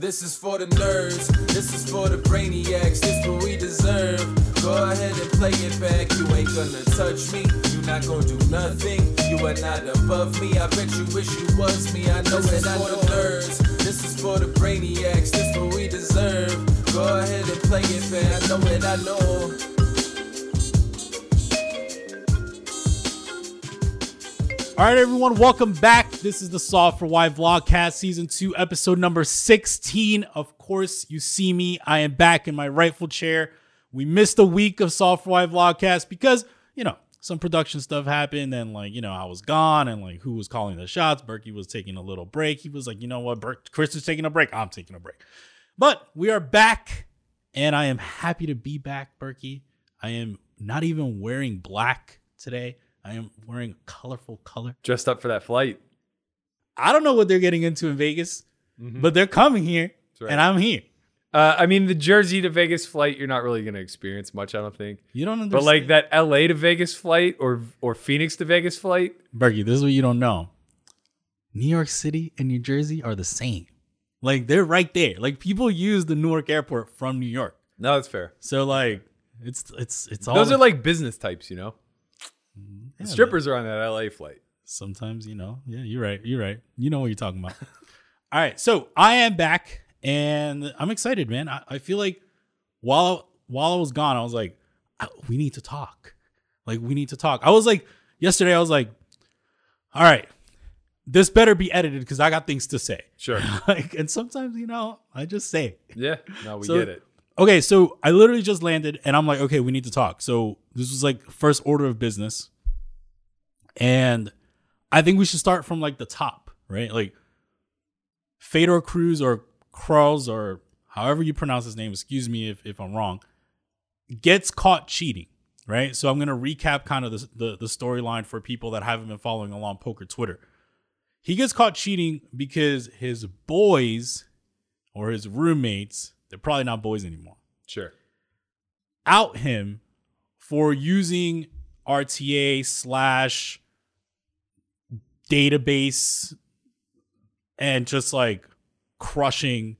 This is for the nerds, this is for the brainiacs, this what we deserve. Go ahead and play it back, you ain't gonna touch me, you not gonna do nothing, you are not above me. I bet you wish you was me, I know this that I know. nerds, this is for the brainiacs, this what we deserve. Go ahead and play it back, I know it, I know. All right, everyone, welcome back. This is the Solve for Why Vlogcast, Season 2, Episode number 16. Of course, you see me. I am back in my rightful chair. We missed a week of Solve for Why Vlogcast because, you know, some production stuff happened and, like, you know, I was gone and, like, who was calling the shots? Berkey was taking a little break. He was like, you know what, Berk- Chris is taking a break. I'm taking a break. But we are back and I am happy to be back, Berkey. I am not even wearing black today. I am wearing a colorful color. Dressed up for that flight. I don't know what they're getting into in Vegas, Mhm. but they're coming here, right. and I'm here. Uh, I mean, the Jersey to Vegas flight, you're not really going to experience much, I don't think. You don't understand. But like that LA to Vegas flight or or Phoenix to Vegas flight, Berkey, this is what you don't know. New York City and New Jersey are the same. Like they're right there. Like people use the Newark airport from New York. no, that's fair. So like it's it's it's all Those are like business types, you know. Yeah, Strippers are on that LA flight. Sometimes you know yeah you're right you're right. You know what you're talking about. All right so i am back and i'm excited man. I, I feel like while while i was gone i was like we need to talk. Like we need to talk. I was like yesterday i was like all right this better be edited because i got things to say. Sure. like and sometimes you know i just say. Yeah. No, we So- get it. okay so i literally just landed and i'm like okay we need to talk. So this was like first order of business and i think we should start from like the top right? Like fedor Kruse or Krause or however you pronounce his name excuse me if, if i'm wrong gets caught cheating right? So i'm going to recap kind of the, the, the storyline for people that haven't been following along poker twitter. He gets caught cheating because his boys or his roommates they're probably not boys anymore Sure. out him for using RTA slash database and just like crushing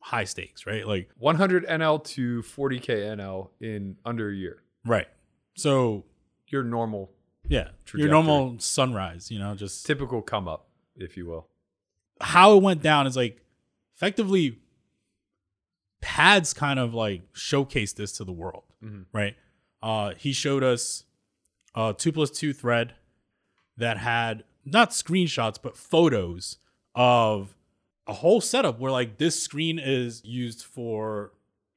high stakes, right? Like, 100 NL to 40k NL in under a year. right. So, Your normal, yeah, your normal sunrise, you know, just typical come up, if you will. how it went down is like effectively pads kind of like showcased this to the world Mhm. right uh he showed us a two plus two thread that had not screenshots but photos of a whole setup where like this screen is used for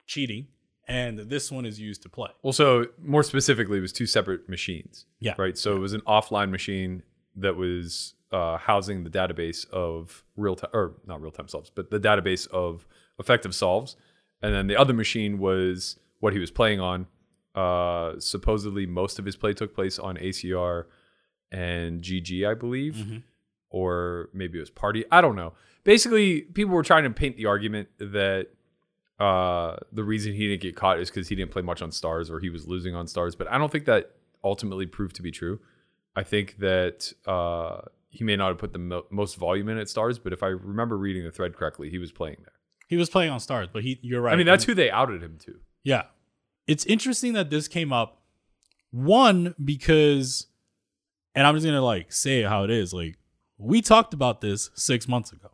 cheating and this one is used to play Well, so more specifically, it was two separate machines. Yeah. Right. So it was an offline machine that was uh, housing the database of real time, or not real time solves, but the database of effective solves. And then the other machine was what he was playing on. Uh, supposedly, most of his play took place on ACR and GG, I believe, Mhm. or maybe it was Party. I don't know. Basically, people were trying to paint the argument that uh, the reason he didn't get caught is because he didn't play much on stars or he was losing on stars. But I don't think that ultimately proved to be true. I think that uh, he may not have put the mo- most volume in at stars, but if I remember reading the thread correctly, he was playing there. he was playing on stars but he you're right I mean, that's who they outed him to. Yeah. It's interesting that this came up. One, because, and I'm just to like say it how it is. Like, we talked about this six months ago.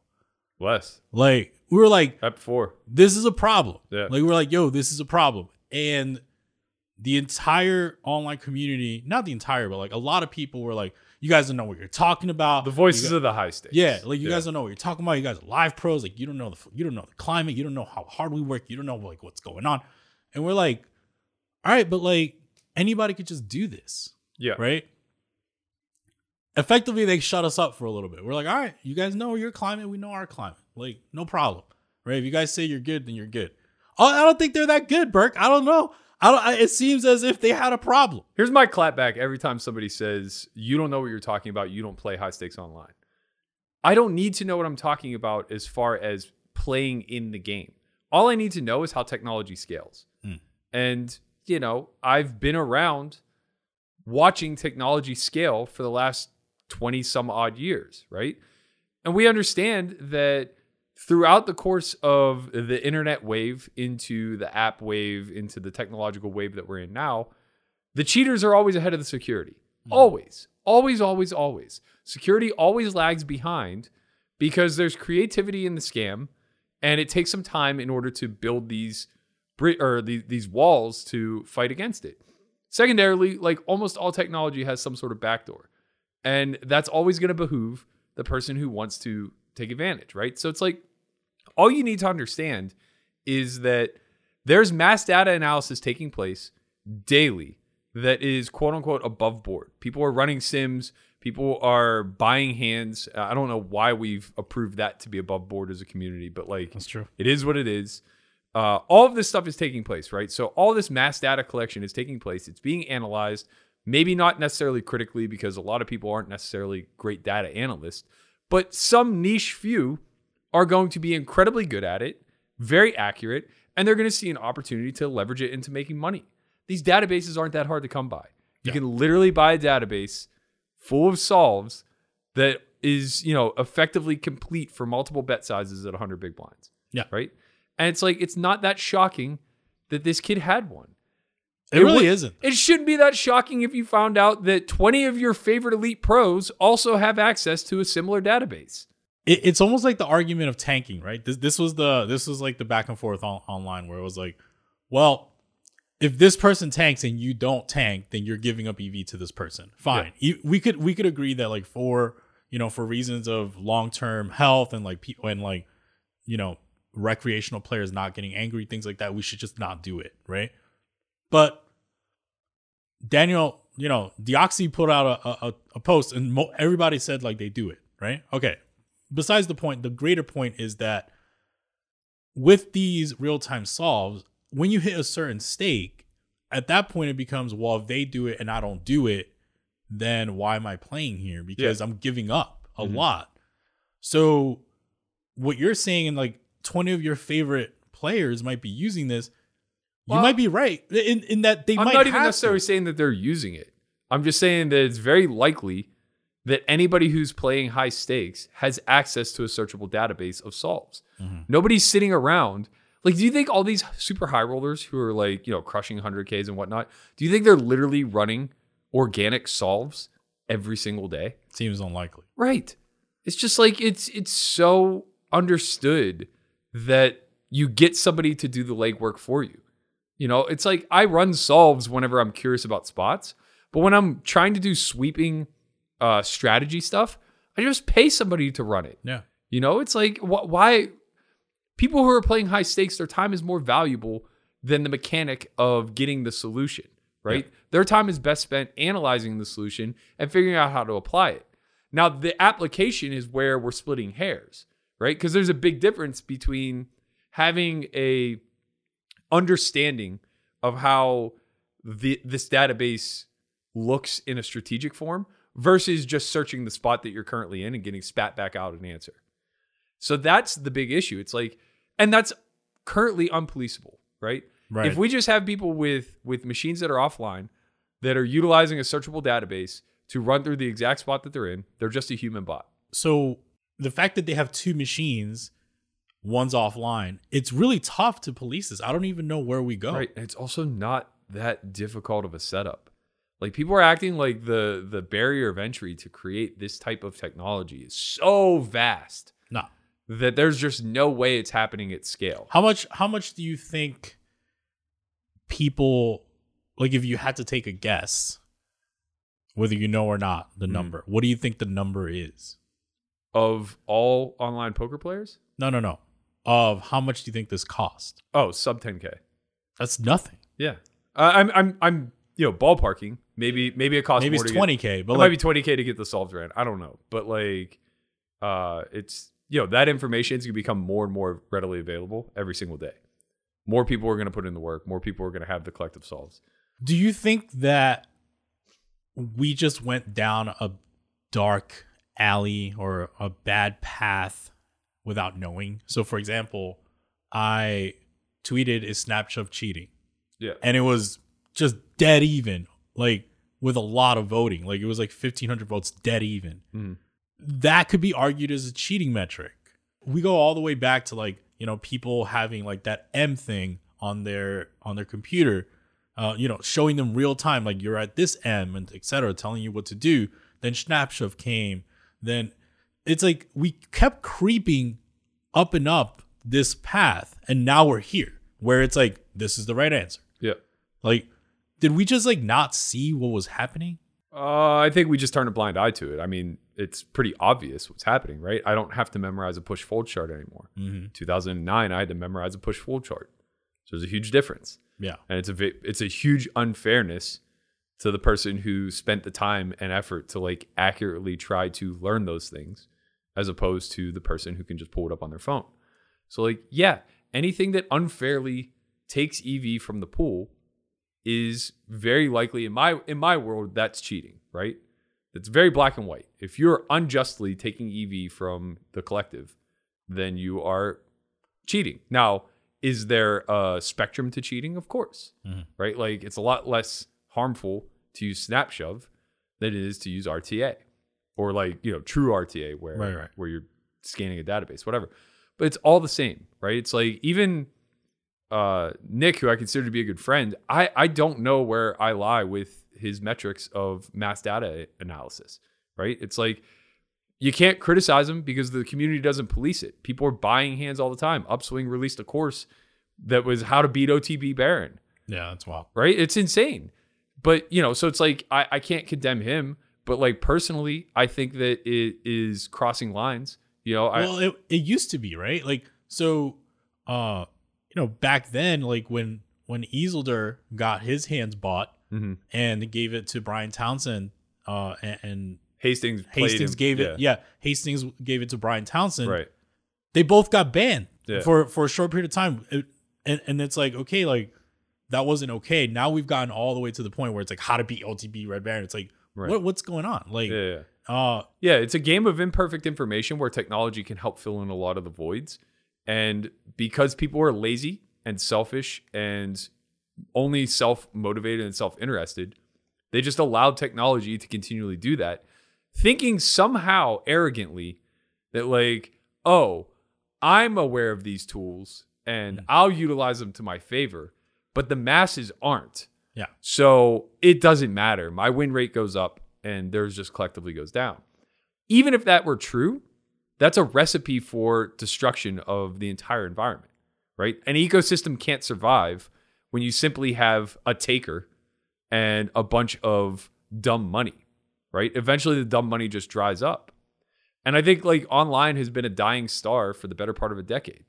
Less. Like, we were like, Ep four. this is a problem. Yeah. Like, we're like, yo, this is a problem. And the entire online community, not the entire, but like a lot of people were like, you guys don't know what you're talking about. The voices of the high stakes. yeah, like you Yeah. guys don't know what you're talking about. You guys are live pros. Like you don't know the you don't know the climate. You don't know how hard we work. You don't know like what's going on. And we're like, all right, but like anybody could just do this, Yeah. right? Effectively, they shut us up for a little bit. We're like, all right, you guys know your climate. We know our climate. Like no problem, right? If you guys say you're good, then you're good. Oh, I don't think they're that good, Burke. I don't know. I don't. I, it seems as if they had a problem. Here's my clapback every time somebody says, You don't know what you're talking about. You don't play high stakes online. I don't need to know what I'm talking about as far as playing in the game. All I need to know is how technology scales. Mm. And, you know, I've been around watching technology scale for the last 20 some odd years, right? And we understand that throughout the course of the internet wave into the app wave into the technological wave that we're in now, the cheaters are always ahead of the security. Hmm. Always, always, always, always. Security always lags behind because there's creativity in the scam, and it takes some time in order to build these or these, these walls to fight against it. Secondarily, like almost all technology has some sort of backdoor, and that's always going to behoove the person who wants to take advantage, right? So it's like all you need to understand is that there's mass data analysis taking place daily that is quote unquote above board. People are running sims, people are buying hands. I don't know why we've approved that to be above board as a community, but like That's true. it is what it is. Uh, all of this stuff is taking place, right? So all this mass data collection is taking place. It's being analyzed, maybe not necessarily critically because a lot of people aren't necessarily great data analysts, but some niche few are going to be incredibly good at it, very accurate, and they're going to see an opportunity to leverage it into making money. These databases aren't that hard to come by. You can literally buy a database full of solves that is, you know, effectively complete for multiple bet sizes at 100 big blinds. Yeah. Right? And it's like it's not that shocking that this kid had one. It, really would- isn't. It shouldn't be that shocking if you found out that 20 of your favorite elite pros also have access to a similar database. it, it's almost like the argument of tanking, right? This this was the this was like the back and forth on, online where it was like, well, if this person tanks and you don't tank, then you're giving up EV to this person. Fine, E- we could we could agree that like for you know for reasons of long term health and like people and like you know recreational players not getting angry, things like that, we should just not do it, right? But Daniel, you know, Deoxy put out a, a, a post and mo- everybody said like they do it, right? Okay. Besides the point, the greater point is that with these real time solves, when you hit a certain stake, at that point it becomes, well, if they do it and I don't do it, then why am I playing here? Because I'm giving up a Mhm. lot. So what you're saying, and like 20 of your favorite players might be using this, you might be right in, in that they I'm might not even necessarily to. saying that they're using it. I'm just saying that it's very likely that anybody who's playing high stakes has access to a searchable database of solves. Mm-hmm. Nobody's sitting around. Like, do you think all these super high rollers who are like, you know, crushing 100Ks and whatnot, do you think they're literally running organic solves every single day? Seems unlikely. Right. It's just like it's it's so understood that you get somebody to do the legwork for you. You know, it's like I run solves whenever I'm curious about spots, but when I'm trying to do sweeping uh strategy stuff, I just pay somebody to run it. Yeah. You know, it's like wh- why people who are playing high stakes, their time is more valuable than the mechanic of getting the solution, right? Their time is best spent analyzing the solution and figuring out how to apply it. Now, the application is where we're splitting hairs, right? Because there's a big difference between having a understanding of how the this database looks in a strategic form versus just searching the spot that you're currently in and getting spat back out an answer. So that's the big issue. It's like, and that's currently unpoliceable, right? Right. If we just have people with with machines that are offline that are utilizing a searchable database to run through the exact spot that they're in, they're just a human bot. so the fact that they have two machines, one's offline, it's really tough to police this. I don't even know where we go. Right. And it's also not that difficult of a setup. Like people are acting like the the barrier of entry to create this type of technology is so vast No. that there's just no way it's happening at scale. How much how much do you think people like if you had to take a guess whether you know or not the Mhm. number, what do you think the number is? Of all online poker players? No, no, no. Of how much do you think this cost? Oh, sub 10k. That's nothing. Yeah. Uh, I'm I'm I'm you know ballparking. Maybe maybe it costs Maybe more it's to 20k, but it like might be 20k to get the solves ran. I don't know, but like, uh, it's you know that information is gonna become more and more readily available every single day. More people are gonna put in the work. More people are gonna have the collective solves. Do you think that we just went down a dark alley or a bad path without knowing? So, for example, I tweeted is Snapshove cheating, Yeah, and it was just dead even, like with a lot of voting. Like it was like fifteen hundred votes, dead even. Mhm. That could be argued as a cheating metric. we go all the way back to like you know people having like that M thing on their on their computer, uh, you know, showing them real time like you're at this M and etc. telling you what to do. Then Snapshove came. Then it's like we kept creeping up and up this path, and now we're here where it's like this is the right answer. Yeah. Like, did we just like not see what was happening? Uh, I think we just turned a blind eye to it. I mean, it's pretty obvious what's happening, right? I don't have to memorize a push fold chart anymore. Mm-hmm. 2009, I had to memorize a push fold chart. So there's a huge difference. Yeah. and it's a it's a huge unfairness to the person who spent the time and effort to like accurately try to learn those things as opposed to the person who can just pull it up on their phone. So like yeah, anything that unfairly takes EV from the pool is very likely in my in my world that's cheating, right? It's very black and white. If you're unjustly taking EV from the collective, then you are cheating. Now, is there a spectrum to cheating? Of course, Mhm. right? Like it's a lot less harmful to use Snapshove than it is to use RTA or like you know true RTA where Right, right. where you're scanning a database, whatever. But it's all the same, right? It's like even uh, Nick, who I consider to be a good friend, I I don't know where I lie with his metrics of mass data analysis, right? It's like you can't criticize him because the community doesn't police it. People are buying hands all the time. Upswing released a course that was how to beat OTB Baron, Yeah, that's wild. right? It's insane. But, you know, so it's like I, I can't condemn him, but like personally, I think that it is crossing lines. You know, I well, it, it used to be right. Like so, uh, you know, back then, like when when Isildur got his hands bought Mhm. and gave it to Brian Townsend, uh, and, and Hastings Hastings him- gave yeah, it, yeah, Hastings gave it to Brian Townsend. Right. They both got banned Yeah. for for a short period of time, It- and and it's like okay, like that wasn't okay. Now we've gotten all the way to the point where it's like how to beat OTB Red Baron. It's like Right. what what's going on? Like, Yeah, yeah. uh, Yeah, it's a game of imperfect information where technology can help fill in a lot of the voids. And because people are lazy and selfish and only self motivated and self interested, they just allowed technology to continually do that, thinking somehow arrogantly that, like, oh, I'm aware of these tools and I'll utilize them to my favor, but the masses aren't. Yeah, So it doesn't matter. My win rate goes up and theirs just collectively goes down. Even if that were true, that's a recipe for destruction of the entire environment, right? An ecosystem can't survive when you simply have a taker and a bunch of dumb money, right? Eventually the dumb money just dries up. And I think like online has been a dying star for the better part of a decade.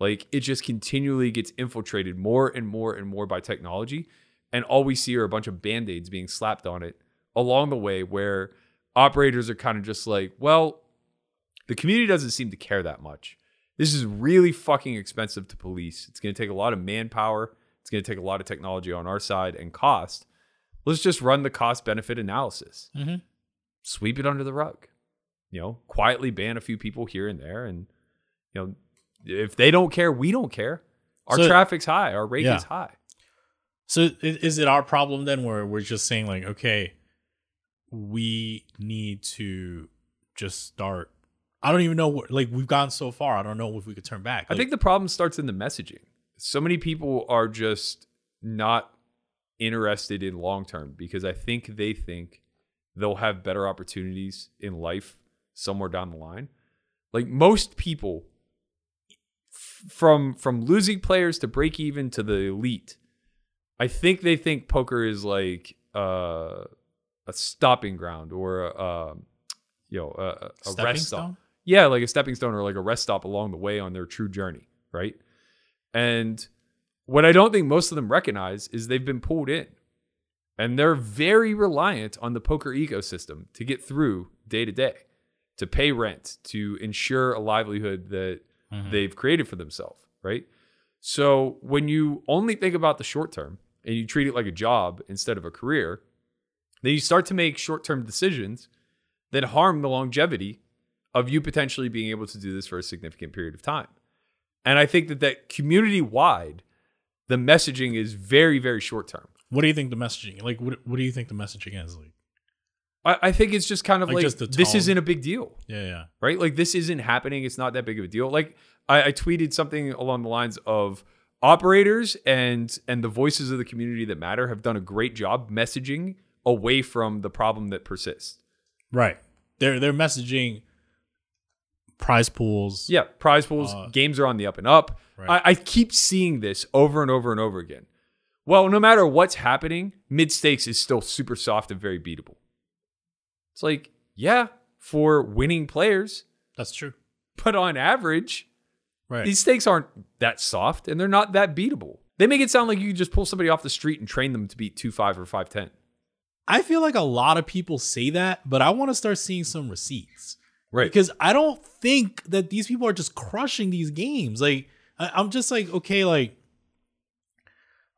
Like it just continually gets infiltrated more and more and more by technology. And all we see are a bunch of band aids being slapped on it along the way where operators are kind of just like, well, the community doesn't seem to care that much. This is really fucking expensive to police. It's going to take a lot of manpower. It's going to take a lot of technology on our side and cost. Let's just run the cost benefit analysis. Mhm. Sweep it under the rug. You know, quietly ban a few people here and there. And, you know, if they don't care, we don't care. Our So- traffic's high. Our rate Yeah. is high. So is it our problem then where we're just saying like, okay, we need to just start I don't even know what like we've gone so far. I don't know if we could turn back. I think the problem starts in the messaging. So many people are just not interested in long term because I think they think they'll have better opportunities in life somewhere down the line. Like most people f- from from losing players to break even to the elite, I think they think poker is like uh, a stopping ground or a, um, you know a, a- stepping rest stop. Yeah, like a stepping stone or like a rest stop along the way on their true journey, right? And what I don't think most of them recognize is they've been pulled in. And they're very reliant on the poker ecosystem to get through day to day, to pay rent, to ensure a livelihood that Mhm. they've created for themselves, right? So when you only think about the short term and you treat it like a job instead of a career, then you start to make short term decisions that harm the longevity of you potentially being able to do this for a significant period of time. And I think that that community wide, the messaging is very, very short term. What do you think the messaging like what what do you think the messaging is like? I, I think it's just kind of Like, like, this isn't a big deal, Yeah, yeah. right? Like this isn't happening. It's not that big of a deal. Like I, I tweeted something along the lines of operators and and the voices of the community that matter have done a great job messaging away from the problem that persists. Right. They're they're messaging prize pools. Yeah, prize pools, Uh, games are on the up and up. Right. I, I keep seeing this over and over and over again. Well, no matter what's happening, mid stakes is still super soft and very beatable. It's like, yeah, for winning players, That's true. but on average, Right. these stakes aren't that soft and they're not that beatable. They make it sound like you can just pull somebody off the street and train them to beat 2 5 or 5 10. I feel like a lot of people say that, but I want to start seeing some receipts. Right. Because I don't think that these people are just crushing these games. Like I, I'm just like, okay, like,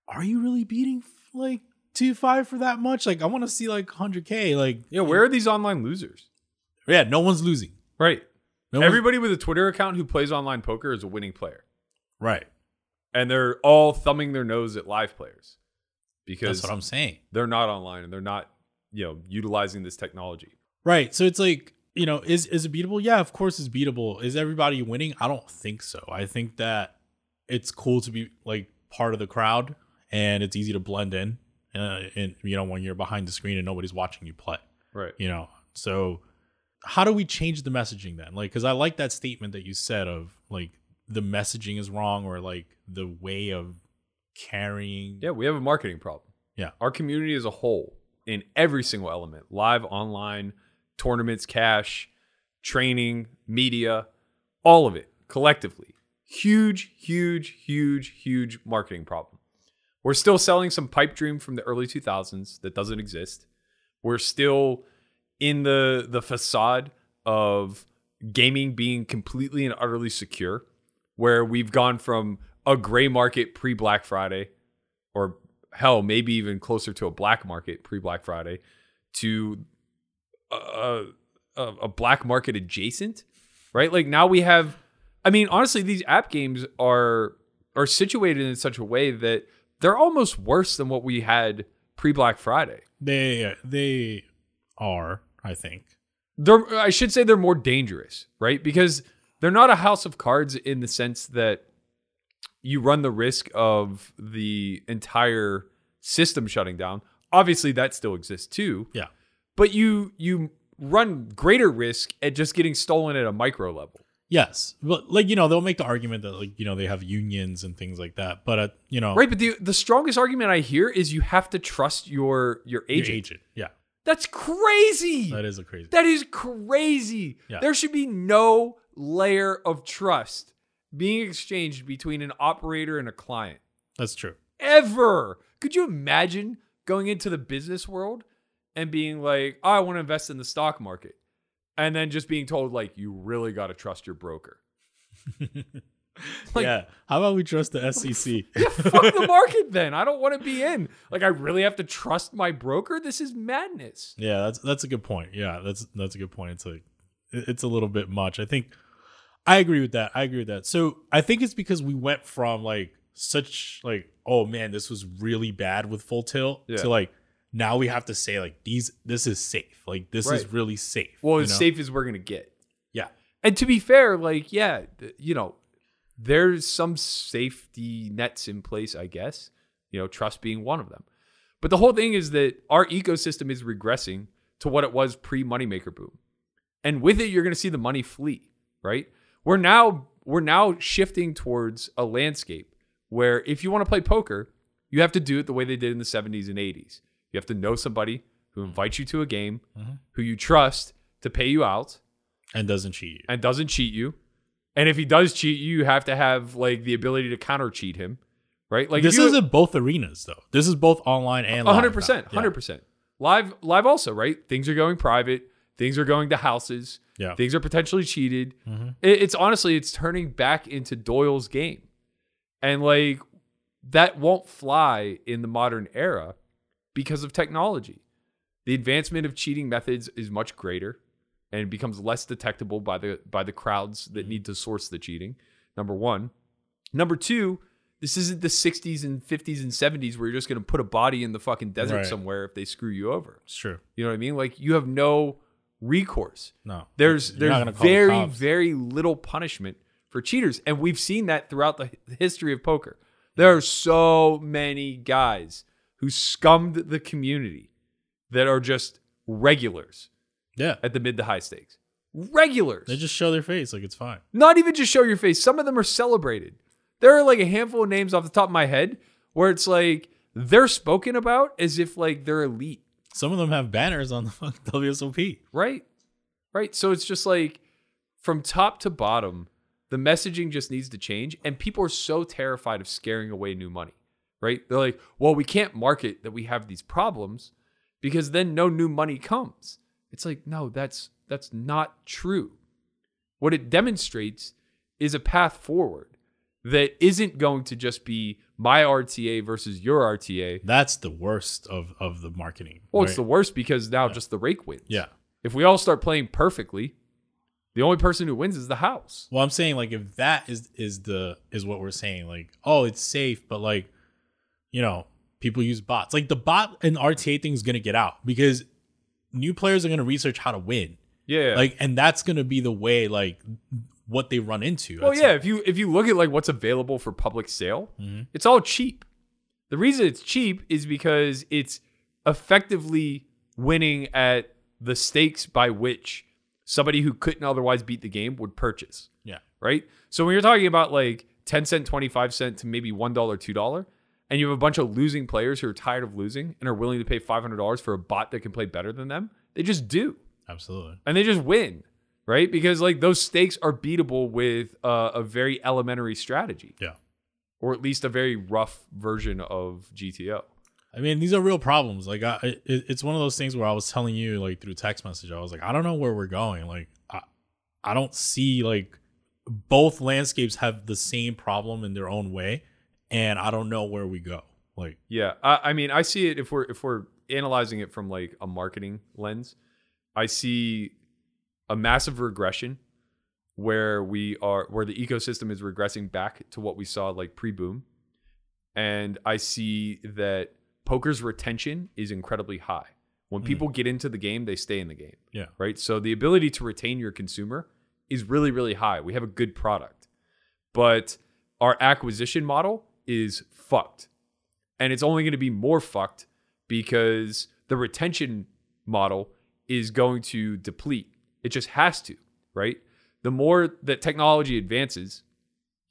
are you really beating like two five for that much? Like, I want to see like 100k. Like, yeah, where are these online losers? yeah, no one's losing. Right. No Everybody with a Twitter account who plays online poker is a winning player. right. and they're all thumbing their nose at live players because That's what I'm saying. they're not online and they're not you know utilizing this technology Right. So it's like, you know, is is it beatable? Yeah, of course it's beatable. Is everybody winning? I don't think so. I think that it's cool to be like part of the crowd and it's easy to blend in. Uh, and you know, when you're behind the screen and nobody's watching you play, right you know. So how do we change the messaging then? Like cuz I like that statement that you said of like the messaging is wrong or like the way of carrying yeah we have a marketing problem Yeah. our community as a whole in every single element live online tournaments cash training media all of it collectively huge huge huge huge marketing problem we're still selling some pipe dream from the early 2000s that doesn't exist we're still in the the facade of gaming being completely and utterly secure where we've gone from a gray market pre Black Friday or hell maybe even closer to a black market pre Black Friday to a, a, a black market adjacent right? Like now we have I mean honestly these app games are are situated in such a way that they're almost worse than what we had pre Black Friday. They they are, I think. they're I should say they're more dangerous, right? Because they're not a house of cards in the sense that you run the risk of the entire system shutting down. Obviously that still exists too, Yeah. but you you run greater risk at just getting stolen at a micro level. Yes, but like you know, they'll make the argument that like you know they have unions and things like that. But uh, you know, Right, but the the strongest argument I hear is you have to trust your your your agent. agent, yeah, That's crazy. that is a crazy. That is crazy. Yeah. There should be no layer of trust being exchanged between an operator and a client That's true. ever. Could you imagine going into the business world and being like, oh, I want to invest in the stock market? And then just being told, like, you really got to trust your broker. Like- yeah, how about we trust the SEC? yeah, Fuck the market then. I don't want to be in. Like, I really have to trust my broker? This is madness. yeah, that's that's a good point. Yeah, that's that's a good point. It's like it's a little bit much. I think I agree with that. I agree with that. So I think it's because we went from like such like oh man, this was really bad with full tilt Yeah. to like now we have to say like these this is safe. Like this is really safe. Well, as know? safe as we're going to get. Yeah. And to be fair, like, yeah, you know, there's some safety nets in place, I guess, you know, trust being one of them. But the whole thing is that our ecosystem is regressing to what it was pre moneymaker boom. And with it, you're going to see the money flee, right? We're now we're now shifting towards a landscape where if you want to play poker, you have to do it the way they did in the 70s and 80s. You have to know somebody who invites you to a game, Mhm. who you trust to pay you out and doesn't cheat you. and doesn't cheat you. And if he does cheat you, have to have like the ability to counter cheat him, right? Like this you, is in both arenas though. This is both online and live hundred percent, hundred percent. Live, live also, right? Things are going private. Things are going to houses. Yeah. Things are potentially cheated. Mhm. It- it's honestly, it's turning back into Doyle's game, and like that won't fly in the modern era because of technology. The advancement of cheating methods is much greater and it becomes less detectable by the by the crowds that mm-hmm. need to source the cheating. Number 1. Number 2, This isn't the 60s and 50s and 70s where you're just going to put a body in the fucking desert Right. somewhere if they screw you over. It's true. You know what I mean? Like you have no recourse. No, There's You're there's gonna the very very little punishment for cheaters, and we've seen that throughout the history of poker. There are so many guys who scummed the community that are just regulars yeah. at the mid to high stakes. Regulars. They just show their face like it's fine. Not even just show your face. Some of them are celebrated. There are like a handful of names off the top of my head where it's like they're spoken about as if like they're elite. Some of them have banners on the fucking WSOP. Right. Right. So it's just like from top to bottom, the messaging just needs to change. And people are so terrified of scaring away new money. Right. They're like, well, we can't market that we have these problems because then no new money comes. It's like, no, that's that's not true. What it demonstrates is a path forward that isn't going to just be my RTA versus your RTA. That's the worst of of the marketing. Well, it's the worst because now just the rake wins. yeah. If we all start playing perfectly, the only person who wins is the house. Well, I'm saying like if that is is the is what we're saying, like oh, it's safe, but like you know, people use bots. Like the bot and RTA thing is gonna get out because new players are gonna research how to win. Yeah. Like, and that's gonna be the way like what they run into. well, yeah. like- If you if you look at like what's available for public sale, Mhm. it's all cheap. The reason it's cheap is because it's effectively winning at the stakes by which somebody who couldn't otherwise beat the game would purchase. yeah, right? So when you're talking about like 10 cent, 25 cent to maybe $1, $2, and you have a bunch of losing players who are tired of losing and are willing to pay $500 for a bot that can play better than them, they just do. absolutely. And they just win, right? Because like those stakes are beatable with uh, a very elementary strategy Yeah. or at least a very rough version of GTO. I mean, these are real problems. Like, I, it, it's one of those things where I was telling you, like, through text message, I was like, I don't know where we're going. Like, I, I don't see like both landscapes have the same problem in their own way, and I don't know where we go. Like, Yeah, I, I mean, I see it if we're if we're analyzing it from like a marketing lens. I see a massive regression where we are where the ecosystem is regressing back to what we saw like pre-boom, and I see that poker's retention is incredibly high. When Mm. people get into the game, they stay in the game yeah, right? So the ability to retain your consumer is really, really high. We have a good product, but our acquisition model is fucked. And it's only going to be more fucked because the retention model is going to deplete. It just has to, right? The more that technology advances,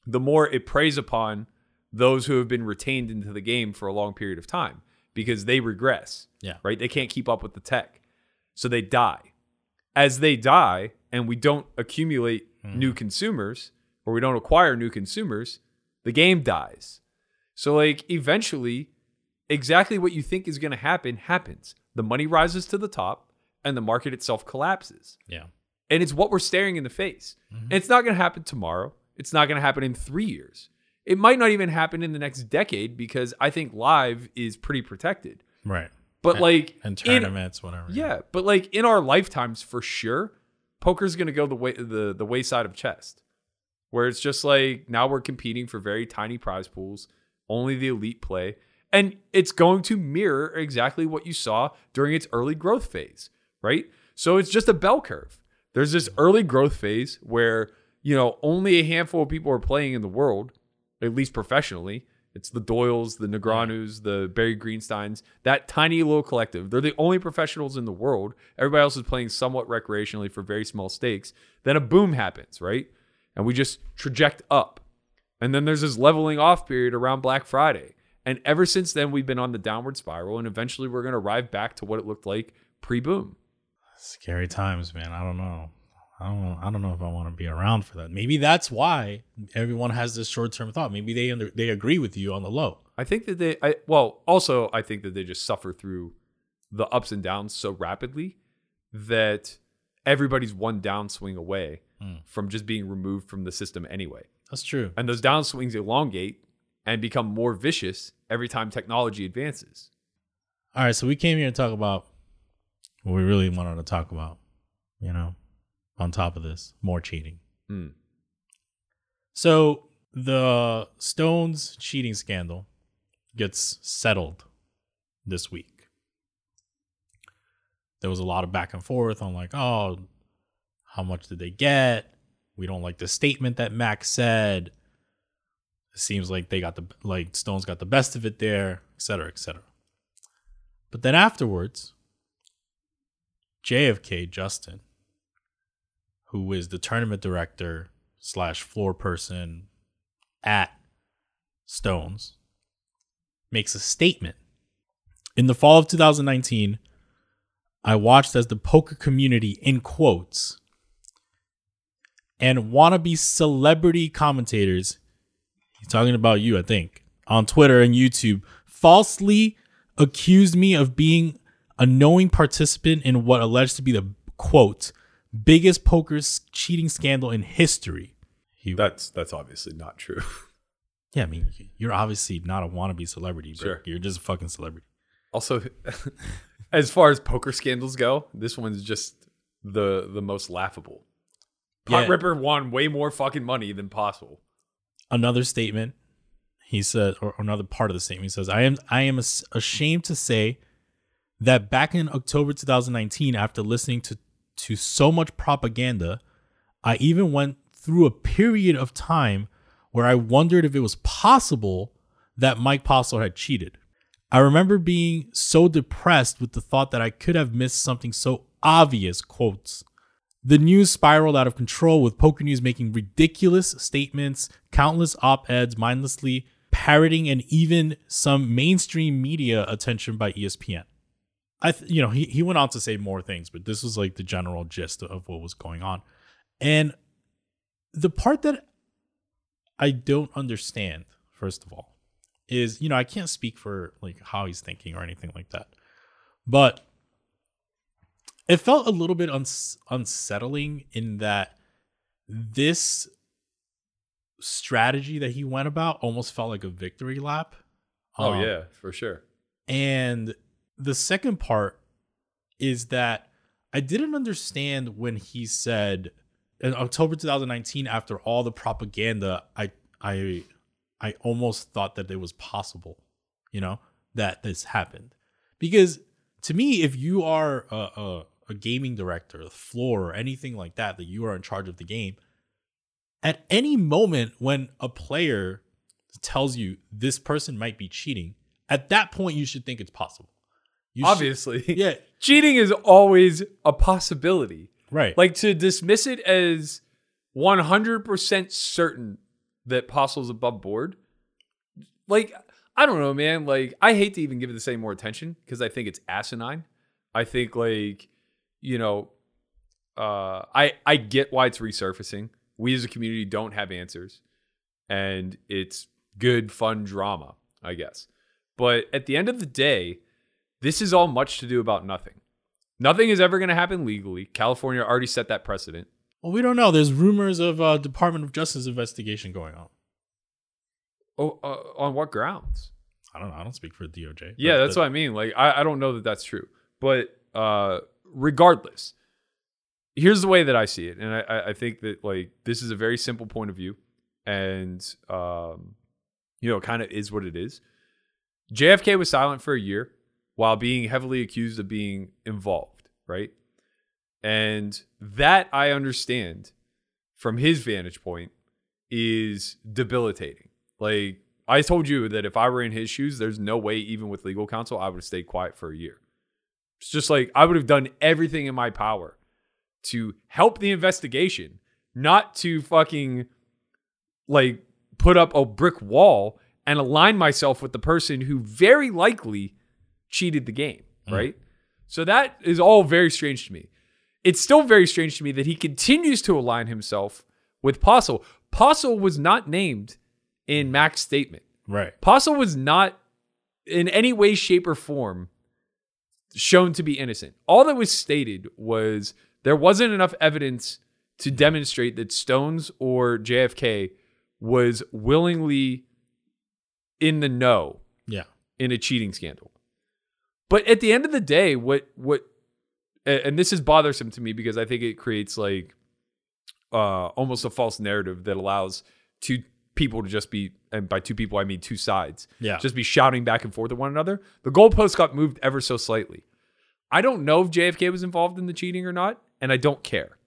the more it preys upon those who have been retained into the game for a long period of time because they regress yeah, right? They can't keep up with the tech. So they die. As they die and we don't accumulate hmm. new consumers or we don't acquire new consumers, the game dies. So, like, eventually, exactly what you think is going to happen happens. The money rises to the top and the market itself collapses. yeah, And it's what we're staring in the face. And it's not going to happen tomorrow. It's not going to happen in three years. It might not even happen in the next decade because I think live is pretty protected. right. But like And in- tournaments, whatever. yeah, but like in our lifetimes, for sure, poker's gonna go the way the the wayside of chess, where it's just like now we're competing for very tiny prize pools, only the elite play, and it's going to mirror exactly what you saw during its early growth phase, right? So it's just a bell curve. There's this early growth phase where you know only a handful of people are playing in the world, at least professionally. It's the Doyles, the Negreanus, the Barry Greensteins, that tiny little collective. They're the only professionals in the world. Everybody else is playing somewhat recreationally for very small stakes. Then a boom happens, right? And we just traject up. And then there's this leveling off period around Black Friday. And ever since then, we've been on the downward spiral. And eventually, we're going to arrive back to what it looked like pre boom. Scary times, man. I don't know. I don't know. I don't know if I want to be around for that. Maybe that's why everyone has this short term thought. Maybe they under, they agree with you on the low. I think that they, I, well, also, I think that they just suffer through the ups and downs so rapidly that everybody's one downswing away Hmm. from just being removed from the system anyway. That's true. And those downswings elongate and become more vicious every time technology advances. All right, so we came here to talk about what we really wanted to talk about. You know, on top of this, more cheating. Hmm. So the Stones cheating scandal gets settled this week. There was a lot of back and forth on like, oh, how much did they get? We don't like the statement that Max said. It seems like they got the like Stones got the best of it there, etc., cetera, et cetera. But then afterwards, JFK Justin, who is the tournament director slash floor person at Stones, makes a statement. In the fall of 2019, I watched as the poker community, in quotes, and wannabe celebrity commentators, he's talking about you, I think, on Twitter and YouTube, falsely accused me of being a knowing participant in what alleged to be the quote biggest poker cheating scandal in history. He, That's that's obviously not true. yeah, I mean, you're obviously not a wannabe celebrity, but Sure. you're just a fucking celebrity. Also, as far as poker scandals go, this one's just the the most laughable. Pot Yeah. Ripper won way more fucking money than possible. another statement he said or another part of the statement he says i am i am ashamed to say that back in october 2019 after listening to to so much propaganda i even went through a period of time where i wondered if it was possible that mike postle had cheated i remember being so depressed with the thought that i could have missed something so obvious quotes the news spiraled out of control with Poker News making ridiculous statements, countless op eds mindlessly parroting, and even some mainstream media attention by ESPN. I, th- you know, he, he went on to say more things, but this was like the general gist of what was going on. And the part that I don't understand, first of all, is, you know, I can't speak for like how he's thinking or anything like that. But it felt a little bit uns- unsettling in that this strategy that he went about almost felt like a victory lap. Oh Um, yeah, for sure. And the second part is that I didn't understand when he said in October 2019 after all the propaganda I I I almost thought that it was possible, you know, that this happened. Because to me if you are a a, a gaming director, the floor or anything like that that you are in charge of the game, at any moment when a player tells you this person might be cheating, at that point you should think it's possible. You should- Obviously, yeah, cheating is always a possibility. right. Like to dismiss it as 100% certain that Postle's above board. Like, I don't know, man. Like, I hate to even give it the same more attention because I think it's asinine. I think, like, you know, uh, I I get why it's resurfacing. We as a community don't have answers, and it's good, fun drama, I guess. But at the end of the day, this is all much to do about nothing. Nothing is ever going to happen legally. California already set that precedent. well, we don't know. There's rumors of uh, Department of Justice investigation going on. Oh, uh, on what grounds? I don't know. I don't speak for DOJ. Yeah, that's what I mean. Like, I, I don't know that that's true. But uh, regardless, here's the way that I see it, and I- I, think that like this is a very simple point of view, and um, you know, kind of is what it is. JFK was silent for a year while being heavily accused of being involved, right? And that I understand from his vantage point is debilitating. Like I told you that if I were in his shoes, there's no way, even with legal counsel, I would have stayed quiet for a year. It's just like I would have done everything in my power to help the investigation, not to fucking like put up a brick wall and align myself with the person who very likely cheated the game, mm. right? So that is all very strange to me. It's still very strange to me that he continues to align himself with Postle. Postle was not named in Mac's statement. right. Postle was not in any way, shape, or form shown to be innocent. All that was stated was there wasn't enough evidence to demonstrate that Stones or JFK was willingly in the know Yeah. in a cheating scandal. But at the end of the day, what what and this is bothersome to me because I think it creates like uh almost a false narrative that allows to people to just be, and by two people I mean two sides, Yeah. just be shouting back and forth at one another. The goalpost got moved ever so slightly. I don't know if JFK was involved in the cheating or not, and I don't care.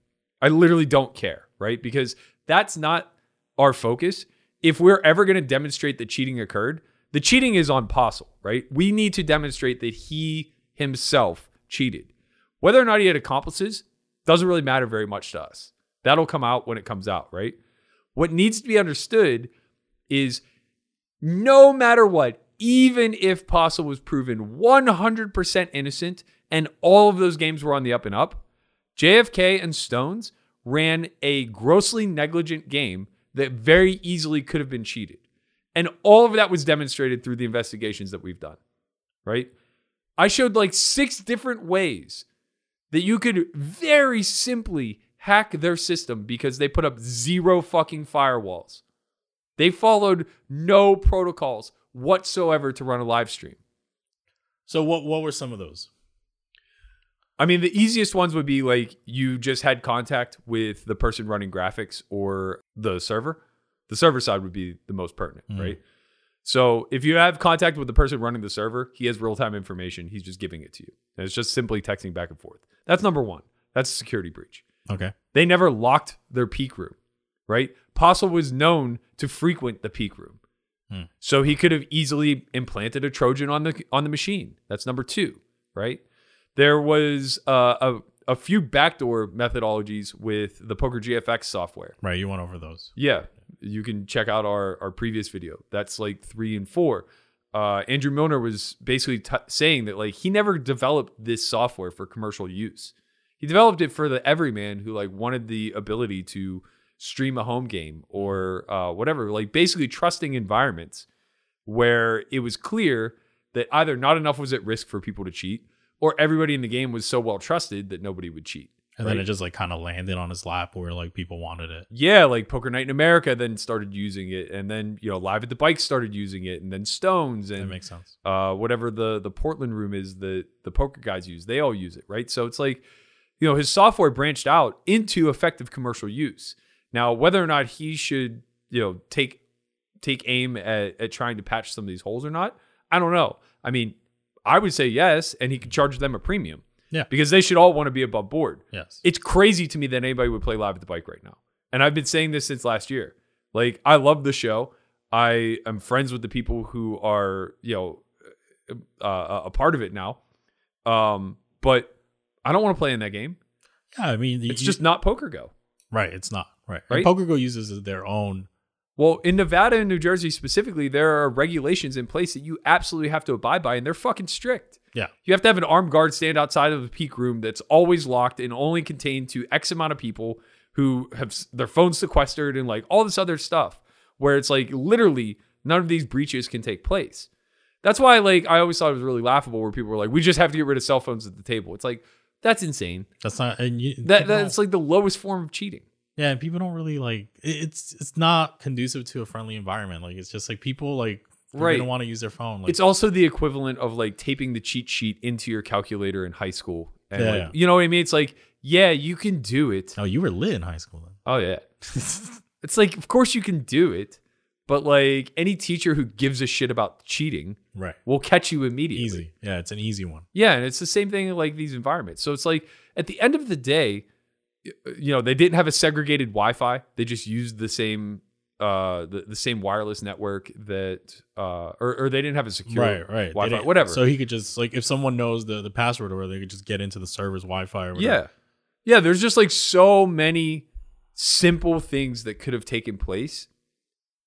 I literally don't care, right? Because that's not our focus. If we're ever going to demonstrate that cheating occurred, the cheating is on Postle, right? We need to demonstrate that he himself cheated. Whether or not he had accomplices doesn't really matter very much to us. That'll come out when it comes out, right? What needs to be understood is no matter what, even if Postle was proven 100% innocent and all of those games were on the up and up, JFK and Stones ran a grossly negligent game that very easily could have been cheated. And all of that was demonstrated through the investigations that we've done, right? I showed like six different ways that you could very simply hack their system because they put up zero fucking firewalls. They followed no protocols whatsoever to run a live stream. So what what were some of those? I mean, the easiest ones would be like you just had contact with the person running graphics or the server. The server side would be the most pertinent, mm. right? So if you have contact with the person running the server, he has real time information. He's just giving it to you. And it's just simply texting back and forth. That's number one. That's a security breach. Okay. They never locked their peak room, right? Postle was known to frequent the peak room. Hmm. So he could have easily implanted a Trojan on the on the machine. That's number two, right? There was uh, a a few backdoor methodologies with the Poker GFX software. Right, you went over those. Yeah, you can check out our our previous video. That's like three and four. Uh, Andrew Milner was basically t- saying that like he never developed this software for commercial use. He developed it for the everyman who like wanted the ability to stream a home game or uh, whatever. Like basically trusting environments where it was clear that either not enough was at risk for people to cheat, or everybody in the game was so well trusted that nobody would cheat. And then it just like kind of landed on his lap where like people wanted it. Yeah, like Poker Night in America then started using it, and then you know Live at the Bike started using it, and then Stones That and makes sense. uh, whatever the the Portland room is that the poker guys use, they all use it, right? So it's like you know his software branched out into effective commercial use. Now, whether or not he should you know take take aim at, at trying to patch some of these holes or not, I don't know. I mean, I would say yes, and he could charge them a premium. Yeah. because they should all want to be above board. Yes. It's crazy to me that anybody would play live at the bike right now. And I've been saying this since last year. Like, I love the show. I am friends with the people who are, you know, uh, a part of it now. Um, but I don't want to play in that game. yeah, I mean It's you- just not PokerGo. right, it's not. Right. Right? And PokerGo uses their own Well, in Nevada and New Jersey specifically, there are regulations in place that you absolutely have to abide by, and they're fucking strict. Yeah. You have to have an armed guard stand outside of the peak room that's always locked and only contained to X amount of people who have their phones sequestered and like all this other stuff where it's like literally none of these breaches can take place. That's why like I always thought it was really laughable where people were like, we just have to get rid of cell phones at the table. It's like, that's insane. that's not and you that that's like the lowest form of cheating. Yeah, and people don't really like it's it's not conducive to a friendly environment. Like it's just like people like they Right. don't want to use their phone. Like it's also the equivalent of like taping the cheat sheet into your calculator in high school. And Yeah, like, yeah. you know what I mean? It's like, yeah, you can do it. oh, you were lit in high school then. Oh yeah. it's like, of course you can do it, but like any teacher who gives a shit about cheating Right. will catch you immediately. Easy. Yeah, it's an easy one. Yeah, and it's the same thing in like these environments. So it's like at the end of the day, you know, they didn't have a segregated Wi-Fi. They just used the same uh the, the same wireless network that uh or, or they didn't have a secure right, right. Wi-Fi, whatever. So he could just like if someone knows the the password or they could just get into the server's Wi-Fi or whatever. Yeah. Yeah, there's just like so many simple things that could have taken place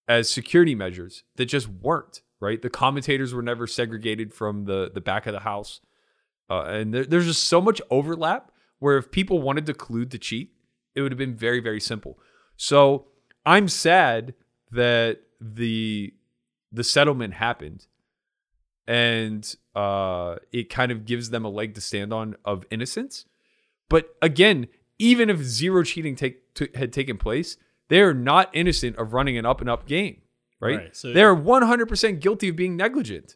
as security measures that just weren't, right? The commentators were never segregated from the the back of the house. Uh, and there, there's just so much overlap where if people wanted to collude to cheat, it would have been very very simple. So, I'm sad that the the settlement happened and uh, it kind of gives them a leg to stand on of innocence. But again, even if zero cheating take, to, had taken place, they are not innocent of running an up and up game, right? Right, so- They're 100% guilty of being negligent.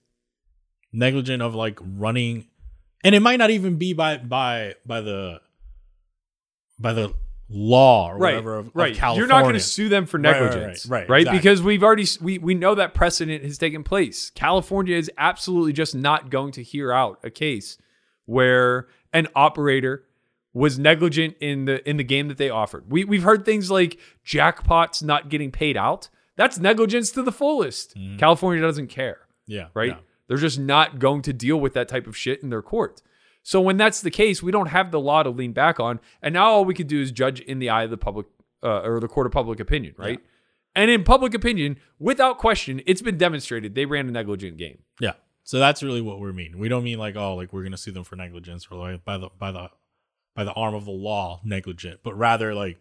Negligent of like running and it might not even be by by by the by the law or right, whatever of, of right. California. You're not going to sue them for Right, right, negligence, right, right, exactly. Because we've already we we know that precedent has taken place. California is absolutely just not going to hear out a case where an operator was negligent in the in the game that they offered. We we've heard things like jackpots not getting paid out. That's negligence to the fullest. California doesn't care Yeah. right? yeah. They're just not going to deal with that type of shit in their court. So when that's the case, we don't have the law to lean back on, and now all we can do is judge in the eye of the public uh, or the court of public opinion, right? And in public opinion, without question, it's been demonstrated they ran a negligent game. Yeah. So that's really what we mean. We don't mean like, oh, like we're gonna sue them for negligence or like by the by the by the arm of the law negligent, but rather like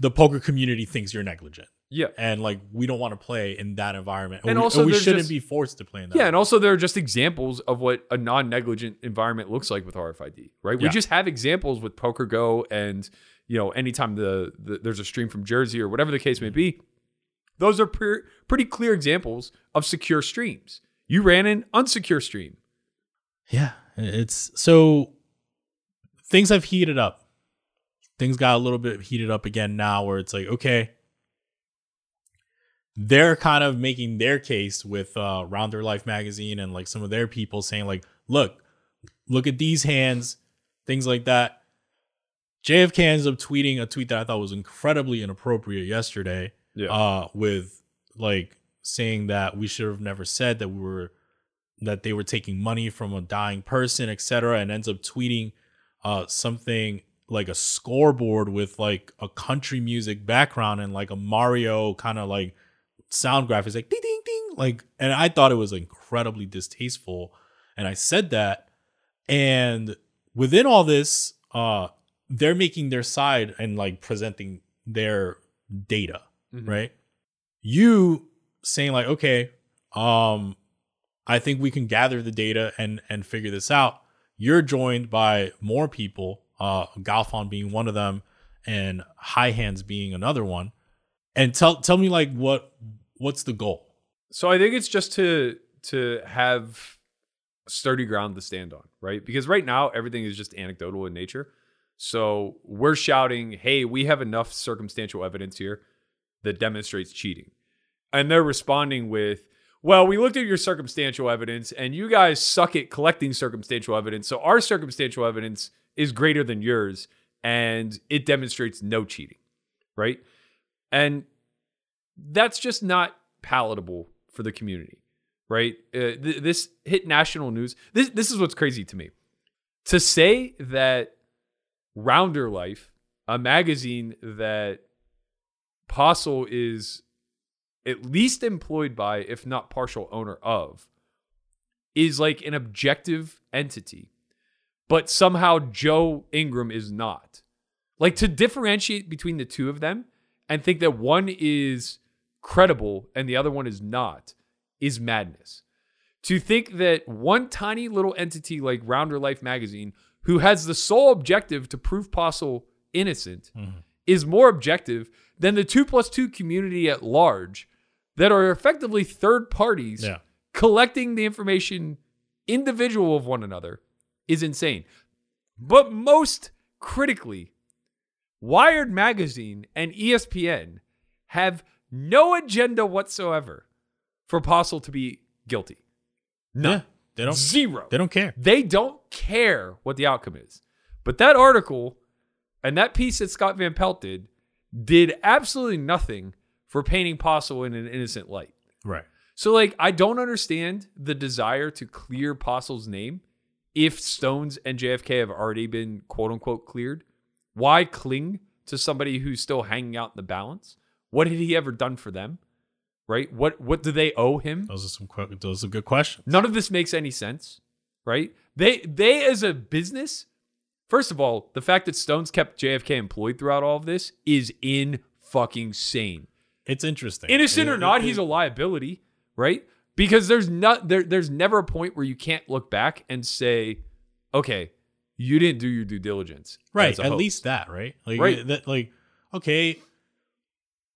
the poker community thinks you're negligent. Yeah. And like we don't want to play in that environment. And we, also we shouldn't just- be forced to play in that. Yeah, and also there are just examples of what a non-negligent environment looks like with RFID, right? We just have examples with PokerGo and you know anytime the, the there's a stream from Jersey or whatever the case may be, those are pre- pretty clear examples of secure streams. You ran an unsecure stream. Yeah, it's so things have heated up. Things got a little bit heated up again now where it's like, okay, they're kind of making their case with uh Rounder Life magazine and like some of their people saying like, look, look at these hands, things like that. JFK ends up tweeting a tweet that I thought was incredibly inappropriate yesterday Yeah. uh, with like saying that we should have never said that we were that they were taking money from a dying person, etc., and ends up tweeting uh, something like a scoreboard with like a country music background and like a Mario kind of like sound graphics, like ding ding ding, like. And I thought it was incredibly distasteful, and I said that. And within all this, uh, they're making their side and like presenting their data Mhm. right? You saying like, okay, um, I think we can gather the data and and figure this out. You're joined by more people, uh, Galfond being one of them, and High Hands being another one. And tell tell me like what what's the goal? So I think it's just to to have sturdy ground to stand on, right? Because right now everything is just anecdotal in nature. So we're shouting, "Hey, we have enough circumstantial evidence here that demonstrates cheating." And they're responding with, "Well, we looked at your circumstantial evidence and you guys suck at collecting circumstantial evidence. So our circumstantial evidence is greater than yours and it demonstrates no cheating." Right? And that's just not palatable for the community, right? Uh, th- this hit national news. This this is what's crazy to me. To say that Rounder Life, a magazine that Postle is at least employed by, if not partial owner of, is like an objective entity, but somehow Joe Ingram is not. Like to differentiate between the two of them and think that one is credible and the other one is not is madness. To think that one tiny little entity like Rounder Life magazine, who has the sole objective to prove Postle innocent, mm-hmm. is more objective than the two plus two community at large that are effectively third parties Yeah. collecting the information individual of one another is insane. But most critically, Wired Magazine and ESPN have no agenda whatsoever for Postle to be guilty. None. Yeah, they don't Zero. they don't care. They don't care what the outcome is. But that article and that piece that Scott Van Pelt did did absolutely nothing for painting Postle in an innocent light. Right. So, like, I don't understand the desire to clear Postle's name if Stones and JFK have already been quote unquote cleared. Why cling to somebody who's still hanging out in the balance? What had he ever done for them? Right? What what do they owe him? Those are some que- those are good questions. None of this makes any sense, right? They they as a business, first of all, the fact that Stones kept JFK employed throughout all of this is in fucking sane. It's interesting. Innocent It- or not, it- he's a liability, right? Because there's not there there's never a point where you can't look back and say, okay, you didn't do your due diligence. right at host. least that right like Right. that like okay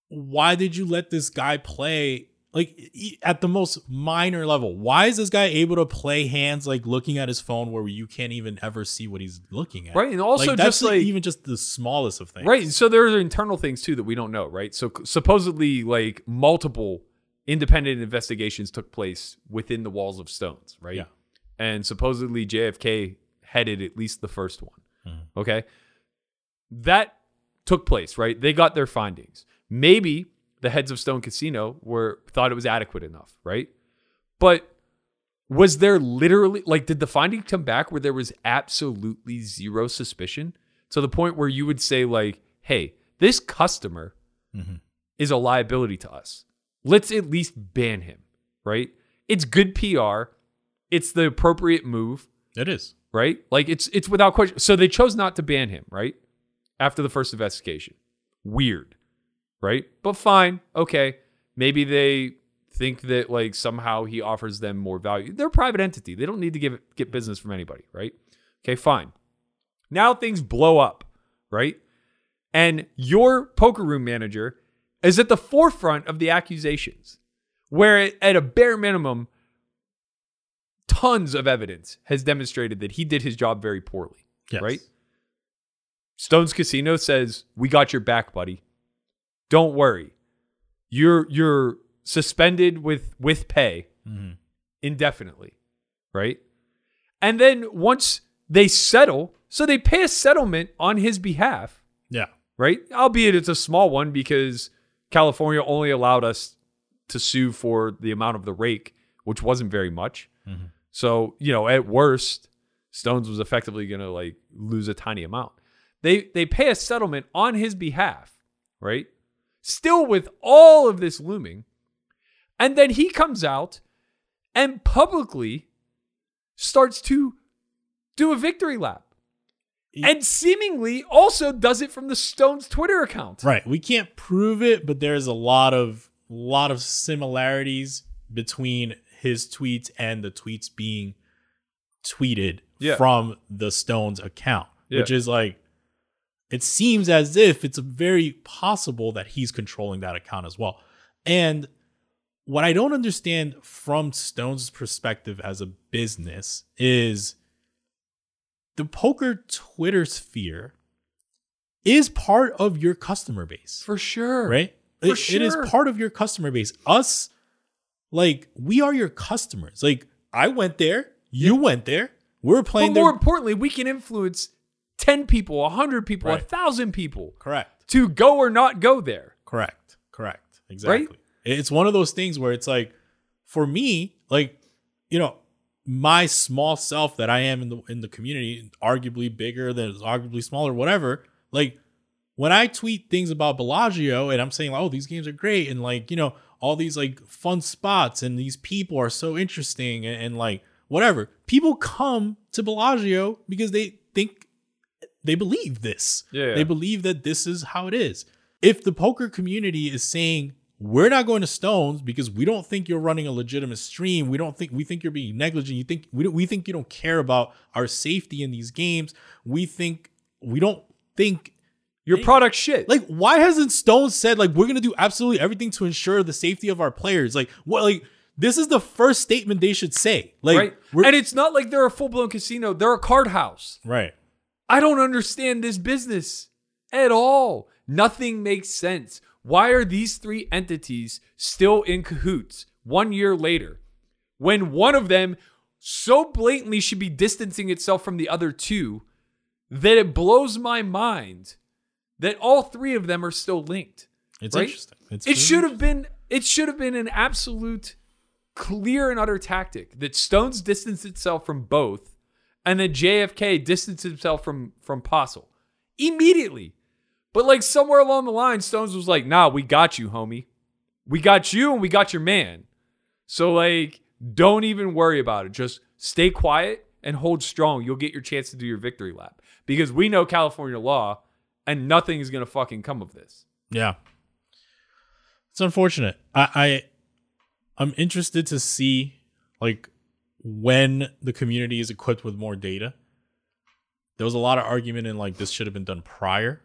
why did you let this guy play like at the most minor level, why is this guy able to play hands like looking at his phone where you can't even ever see what he's looking at? Right, and also Like, that's just like even just the smallest of things. Right. So there are internal things too that we don't know, right? So supposedly, like multiple independent investigations took place within the walls of Stones, right? Yeah. And supposedly JFK headed at least the first one. Mm-hmm. Okay. That took place, right? They got their findings. Maybe the heads of Stone Casino were thought it was adequate enough, right? But was there literally like did the finding come back where there was absolutely zero suspicion? To the point where you would say like hey this customer Mhm. is a liability to us. Let's at least ban him right? It's good pr it's the appropriate move It is. right? Like it's it's without question. So they chose not to ban him right? After the first investigation. Weird right? But fine okay. Maybe they think that like somehow he offers them more value. They're a private entity. They don't need to give get business from anybody right? Okay fine. Now things blow up right? And your poker room manager is at the forefront of the accusations where at a bare minimum tons of evidence has demonstrated that he did his job very poorly Yes. right? Stones Casino says, "We got your back, buddy. Don't worry. You're you're suspended with with pay Mhm. indefinitely." Right? And then once they settle, so they pay a settlement on his behalf, Yeah. right? Albeit it's a small one because California only allowed us to sue for the amount of the rake, which wasn't very much. So, you know, at worst, Stones was effectively going to like lose a tiny amount. They they pay a settlement on his behalf, right? Still with all of this looming. And then he comes out and publicly starts to do a victory lap. And seemingly also does it from the Stones Twitter account. Right. We can't prove it, but there's a lot of lot of similarities between his tweets and the tweets being tweeted Yeah. from the Stones account, Yeah. which is like it seems as if it's very possible that he's controlling that account as well. And what I don't understand from Stone's perspective as a business is the poker Twitter sphere is part of your customer base, For sure. right? For It- it is part of your customer base. Us, like, we are your customers. Like, I went there, you went there, we're playing. But more importantly, we can influence 10 people, 100 people, a Right. 1,000 people Correct. to go or not go there. Correct. Correct. Exactly. It's one of those things where it's like, for me, like, you know, my small self that I am in the in the community, arguably bigger than arguably smaller, whatever. Like when I tweet things about Bellagio and I'm saying, oh, these games are great, and like, you know, all these like fun spots and these people are so interesting and, and like whatever. People come to Bellagio because they they believe this. Yeah. They believe that this is how it is. If the poker community is saying we're not going to Stones because we don't think you're running a legitimate stream, we don't think we think you're being negligent. You think we don't, we think you don't care about our safety in these games. We think we don't think Your product shit. like why hasn't Stones said like we're gonna do absolutely everything to ensure the safety of our players? Like what like this is the first statement they should say. Like right? And it's not like they're a full blown casino, they're a card house. right. I don't understand this business at all. Nothing makes sense. Why are these three entities still in cahoots one year later when one of them so blatantly should be distancing itself from the other two that it blows my mind that all three of them are still linked? It's Right? interesting. It's It should have been it should have been an absolute clear and utter tactic that Stones distanced itself from both and then JFK distanced himself from from Postle immediately. But like somewhere along the line Stones was like, "Nah, we got you, homie. We got you and we got your man." So like don't even worry about it. Just stay quiet and hold strong. You'll get your chance to do your victory lap because we know California law and nothing is to fucking come of this. Yeah. It's unfortunate. I, I I'm interested to see like when the community is equipped with more data. There was a lot of argument in like this should have been done prior.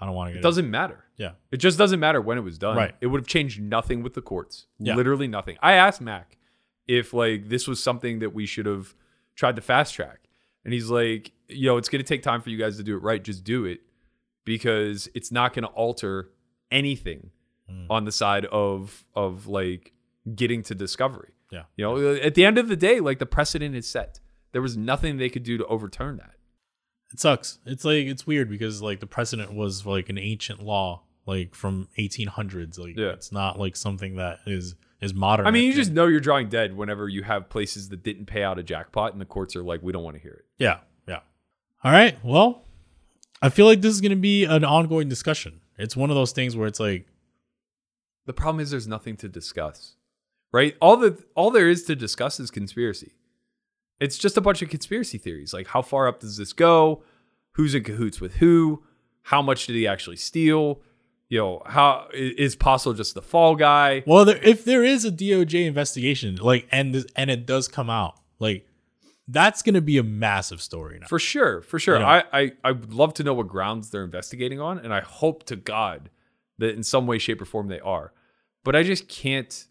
I don't want to get It doesn't matter. Yeah. It just doesn't matter when it was done. Right. It would have changed nothing with the courts. Yeah. Literally nothing. I asked Mac if like this was something that we should have tried to fast track. And he's like, you know, it's going to take time for you guys to do it right. Just do it because it's not going to alter anything Mm. on the side of of like getting to discovery. Yeah. You know, uh, at the end of the day, like the precedent is set. There was nothing they could do to overturn that. It sucks. It's like it's weird because like the precedent was like an ancient law, like from 1800s. Like Yeah. it's not like something that is is modern. I mean, you just know you're drawing dead whenever you have places that didn't pay out a jackpot and the courts are like, we don't want to hear it. yeah, yeah. All right. Well, I feel like this is going to be an ongoing discussion. It's one of those things where it's like, The problem is there's nothing to discuss, right? All the all there is to discuss is conspiracy. It's just a bunch of conspiracy theories. Like, how far up does this go? Who's in cahoots with who? How much did he actually steal? You know, how is Postle just the fall guy? well, there, if there is a DOJ investigation, like, and this, and it does come out, like, that's going to be a massive story now. For sure, for sure. Yeah. I, I I would love to know what grounds they're investigating on, and I hope to God that in some way, shape, or form they are. But I just can't.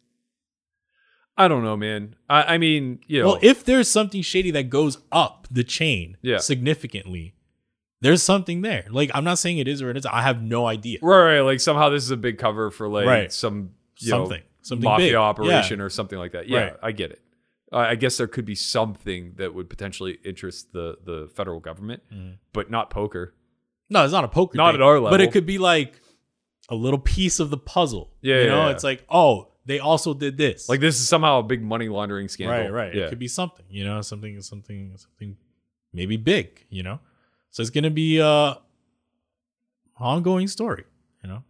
I don't know, man. I, I mean, you know, Well, if there's something shady that goes up the chain Yeah. significantly, there's something there. Like I'm not saying it is or it is. I have no idea. right, right, like somehow this is a big cover for like Right. some you Something. know, Something mafia big. operation or something like that. Yeah, Right. I get it. I I guess there could be something that would potentially interest the the federal government, Mm-hmm. but not poker. No, it's not a poker. Not thing, at our level. But it could be like a little piece of the puzzle. Yeah, you yeah, know, yeah. it's like, oh, they also did this. Like this is somehow a big money laundering scandal. right, right. Yeah. It could be something. You know, something, something, something, maybe big. You know, so it's gonna be a ongoing story. You know,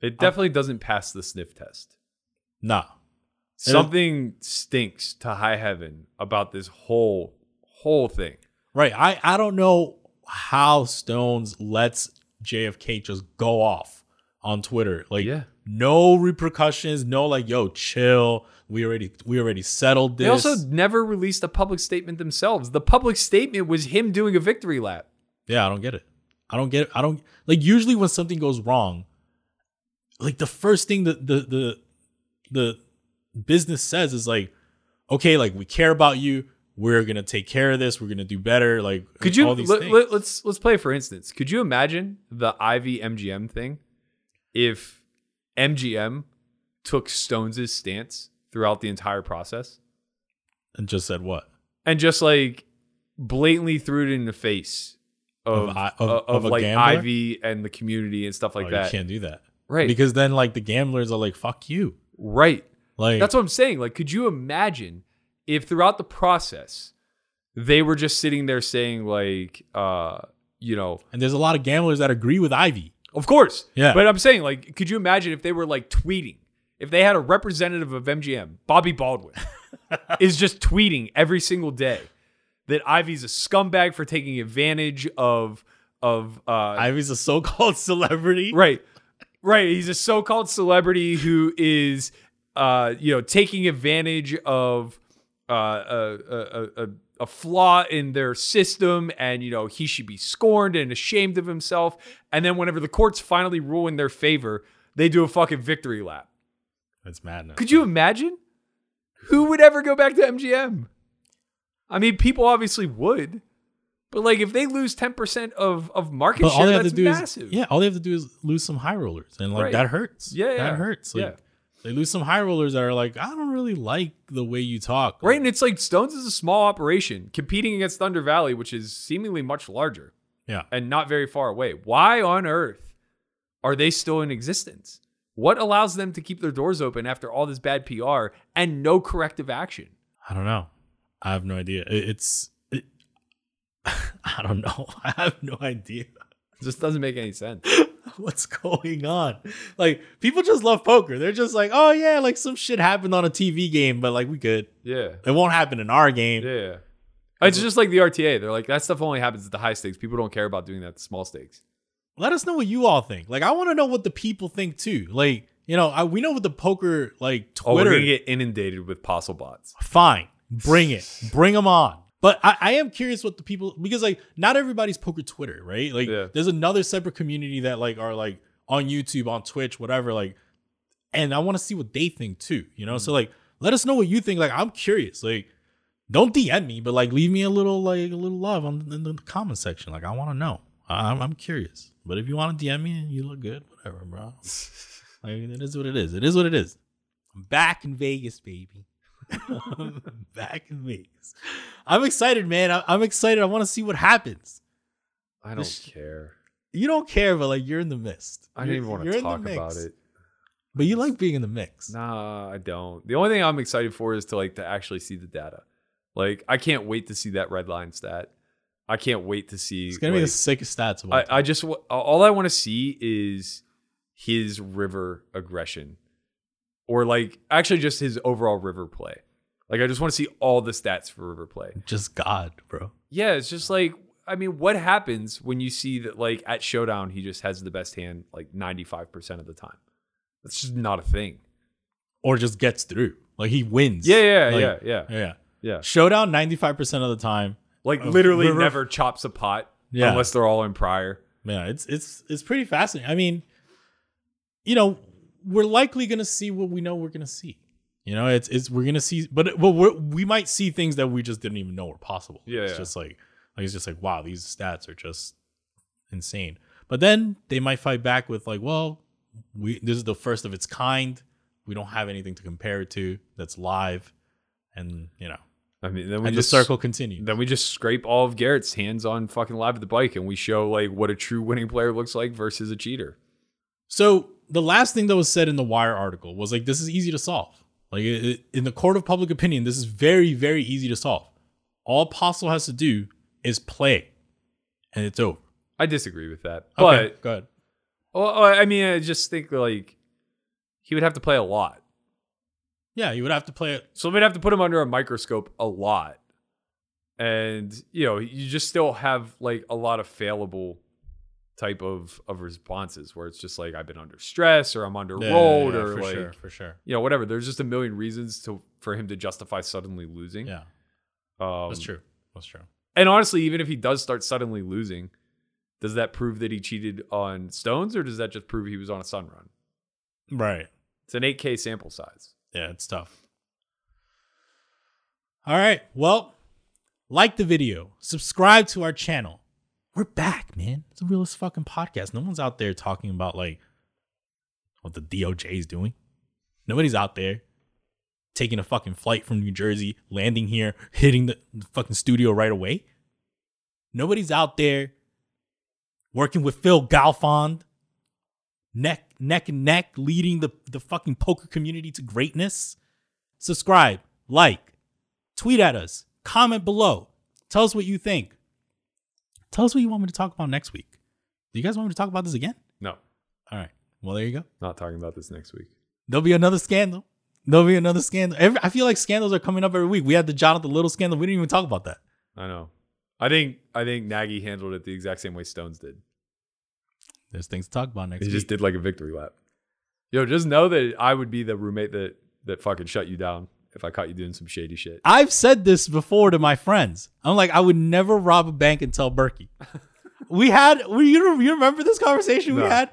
It definitely doesn't pass the sniff test. nah. Something stinks to high heaven about this whole whole thing. Right. I I don't know how Stones lets JFK just go off on Twitter. Like Yeah. no repercussions, no like yo chill. We already we already settled this. They also never released a public statement themselves. The public statement was him doing a victory lap. yeah, I don't get it. I don't get it. I don't like usually when something goes wrong, like the first thing that the the the business says is like, okay, like we care about you. We're gonna take care of this. We're gonna do better. Like Could you all these let, let, let's let's play for instance. Could you imagine the Ivey MGM thing if MGM took Stones' stance throughout the entire process and just said what? and just like blatantly threw it in the face of Of of, of- of of like gambler? Ivey and the community and stuff like oh, that. You can't do that. Right. Because then like the gamblers are like, fuck you. right. Like That's what I'm saying. Like, could you imagine if throughout the process they were just sitting there saying, like, uh, you know, and there's a lot of gamblers that agree with Ivey. Of course. Yeah. But I'm saying, like, could you imagine if they were like tweeting? If they had a representative of MGM, Bobby Baldwin, is just tweeting every single day that Ivey's a scumbag for taking advantage of of uh Ivey's a so-called celebrity. Right. Right. He's a so-called celebrity who is, uh, you know, taking advantage of uh, a, a, a, a flaw in their system, and you know he should be scorned and ashamed of himself. And then whenever the courts finally rule in their favor, they do a fucking victory lap. That's madness. Could you imagine? Who would ever go back to MGM? I mean, people obviously would. But like, if they lose ten percent of of market But share, that's massive. is yeah, all they have to do is lose some high rollers, and like Right. that hurts. Yeah, yeah. that hurts. Like, Yeah. They lose some high rollers that are like, I don't really like the way you talk. Right, and it's like Stones is a small operation competing against Thunder Valley, which is seemingly much larger Yeah, and not very far away. Why on earth are they still in existence? What allows them to keep their doors open after all this bad PR and no corrective action? I don't know. I have no idea. It's it, I don't know. I have no idea It just doesn't make any sense. what's going on. Like people just love poker. They're just like, oh yeah, like some shit happened on a TV game, but like we good. Yeah. It won't happen in our game. Yeah. It's just like the RTA. They're like, that stuff only happens at the high stakes. People don't care about doing that at the small stakes. let us know what you all think. Like, I want to know what the people think too. Like, you know, I, we know what the poker like Oh, we're Twitter. going to get inundated with postle bots. fine, bring it, bring them on. But I, I am curious what the people because like not everybody's poker Twitter, right? Like Yeah. there's another separate community that like are like on YouTube, on Twitch, whatever, like and I want to see what they think too, you know? Mm. So like let us know what you think. Like I'm curious. Like don't DM me, but like leave me a little like a little love on in the comment section. Like I want to know. I'm, I'm curious. But if you want to DM me and you look good, whatever, bro. like it is what it is. It is what it is. I'm back in Vegas, baby. back in Vegas. I'm excited, man. I, I'm excited. I want to see what happens. I don't care. You don't care, but like you're in the mist. I don't You're- even want to talk about it. But you like being in the mix. Nah, I don't. The only thing I'm excited for is to like to actually see the data. Like I can't wait to see that red line stat. I can't wait to see. It's gonna be the sickest stats of all I. I just all I want to see is his river aggression, or like actually just his overall river play. Like I just want to see all the stats for river play. Just God, bro. Yeah, it's just like I mean, what happens when you see that like at showdown he just has the best hand like ninety five percent of the time? That's just not a thing. Or just gets through. Like he wins. Yeah, yeah, Like, yeah, yeah, Yeah. yeah. Showdown 95% of the time. Like literally river- never chops a pot Yeah. unless they're all in prior. Yeah, it's it's it's pretty fascinating. I mean, you know, we're likely gonna see what we know we're gonna see. You know, it's it's we're gonna see, but but we're, we might see things that we just didn't even know were possible. Yeah, it's yeah. just like like it's just like wow, these stats are just insane. But then they might fight back with like, well, we this is the first of its kind. We don't have anything to compare it to that's live, and you know, I mean, then we and just the circle continue. Then we just scrape all of Garrett's hands on fucking live at the bike, and we show like what a true winning player looks like versus a cheater. So the last thing that was said in the Wire article was like, this is easy to solve. Like it, in the court of public opinion, this is very, very easy to solve. All Apostle has to do is play, and it's over. I disagree with that, but okay, go ahead. well, uh, I mean, I just think like he would have to play a lot, Yeah, you would have to play it. so we'd have to put him under a microscope a lot, and you know, you just still have like a lot of failable type of of responses where it's just like I've been under stress or I'm under rolled or for like sure, for sure. you know whatever. There's just a million reasons to for him to justify suddenly losing. Yeah, um, that's true. That's true. And honestly, even if he does start suddenly losing, does that prove that he cheated on stones or does that just prove he was on a sun run? Right. It's an 8K sample size. Yeah, it's tough. All right. Well, like the video, subscribe to our channel. We're back, man. It's a realist fucking podcast. No one's out there talking about like what the DOJ is doing. Nobody's out there taking a fucking flight from New Jersey, landing here, hitting the, the fucking studio right away. Nobody's out there working with Phil Galfond, neck neck and neck, leading the, the fucking poker community to greatness. Subscribe, like, tweet at us, comment below. Tell us what you think. Tell us what you want me to talk about next week. Do you guys want me to talk about this again? No, All right. Well, there you go. not talking about this next week. There'll be another scandal. There'll be another scandal. Every, I feel like scandals are coming up every week. We had the Jonathan Little scandal. We didn't even talk about that. I know. I think I think Nagy handled it the exact same way Stones did. There's things to talk about next He week. just did like a victory lap. Yo, just know that I would be the roommate that that fucking shut you down if I caught you doing some shady shit. I've said this before to my friends. I'm like, I would never rob a bank and tell Berkey. we had, we, you, you remember this conversation we had?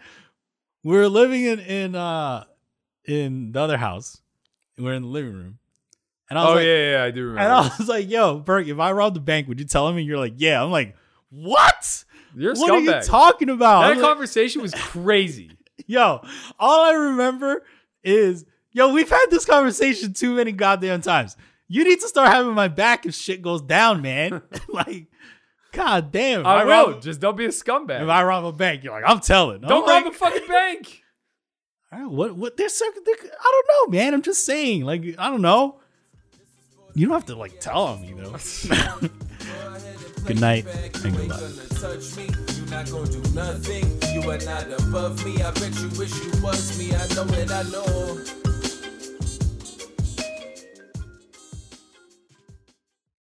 We were living in in uh in the other house. We are in the living room, and I was Oh like, yeah, yeah, yeah, I do remember. and I was like, "Yo, Berkey, if I robbed the bank, would you tell him?" And you're like, "Yeah." I'm like, "What? You're what are you talking about?" that I'm like, conversation was crazy. Yo, all I remember is, yo, we've had this conversation too many goddamn times. You need to start having my back if shit goes down, man. like, god damn. if I will. rob- Just don't be a scumbag. if I rob a bank, you're like, I'm telling. I'm don't like, rob a fucking bank. all right, what? What? There's circuit. I don't know, man. I'm just saying. Like, I don't know. You don't have to like tell on me though. Good night and You ain't goodbye. gonna touch me. You not gonna do nothing. You are not above me. I bet you wish you was me. I know it. I know.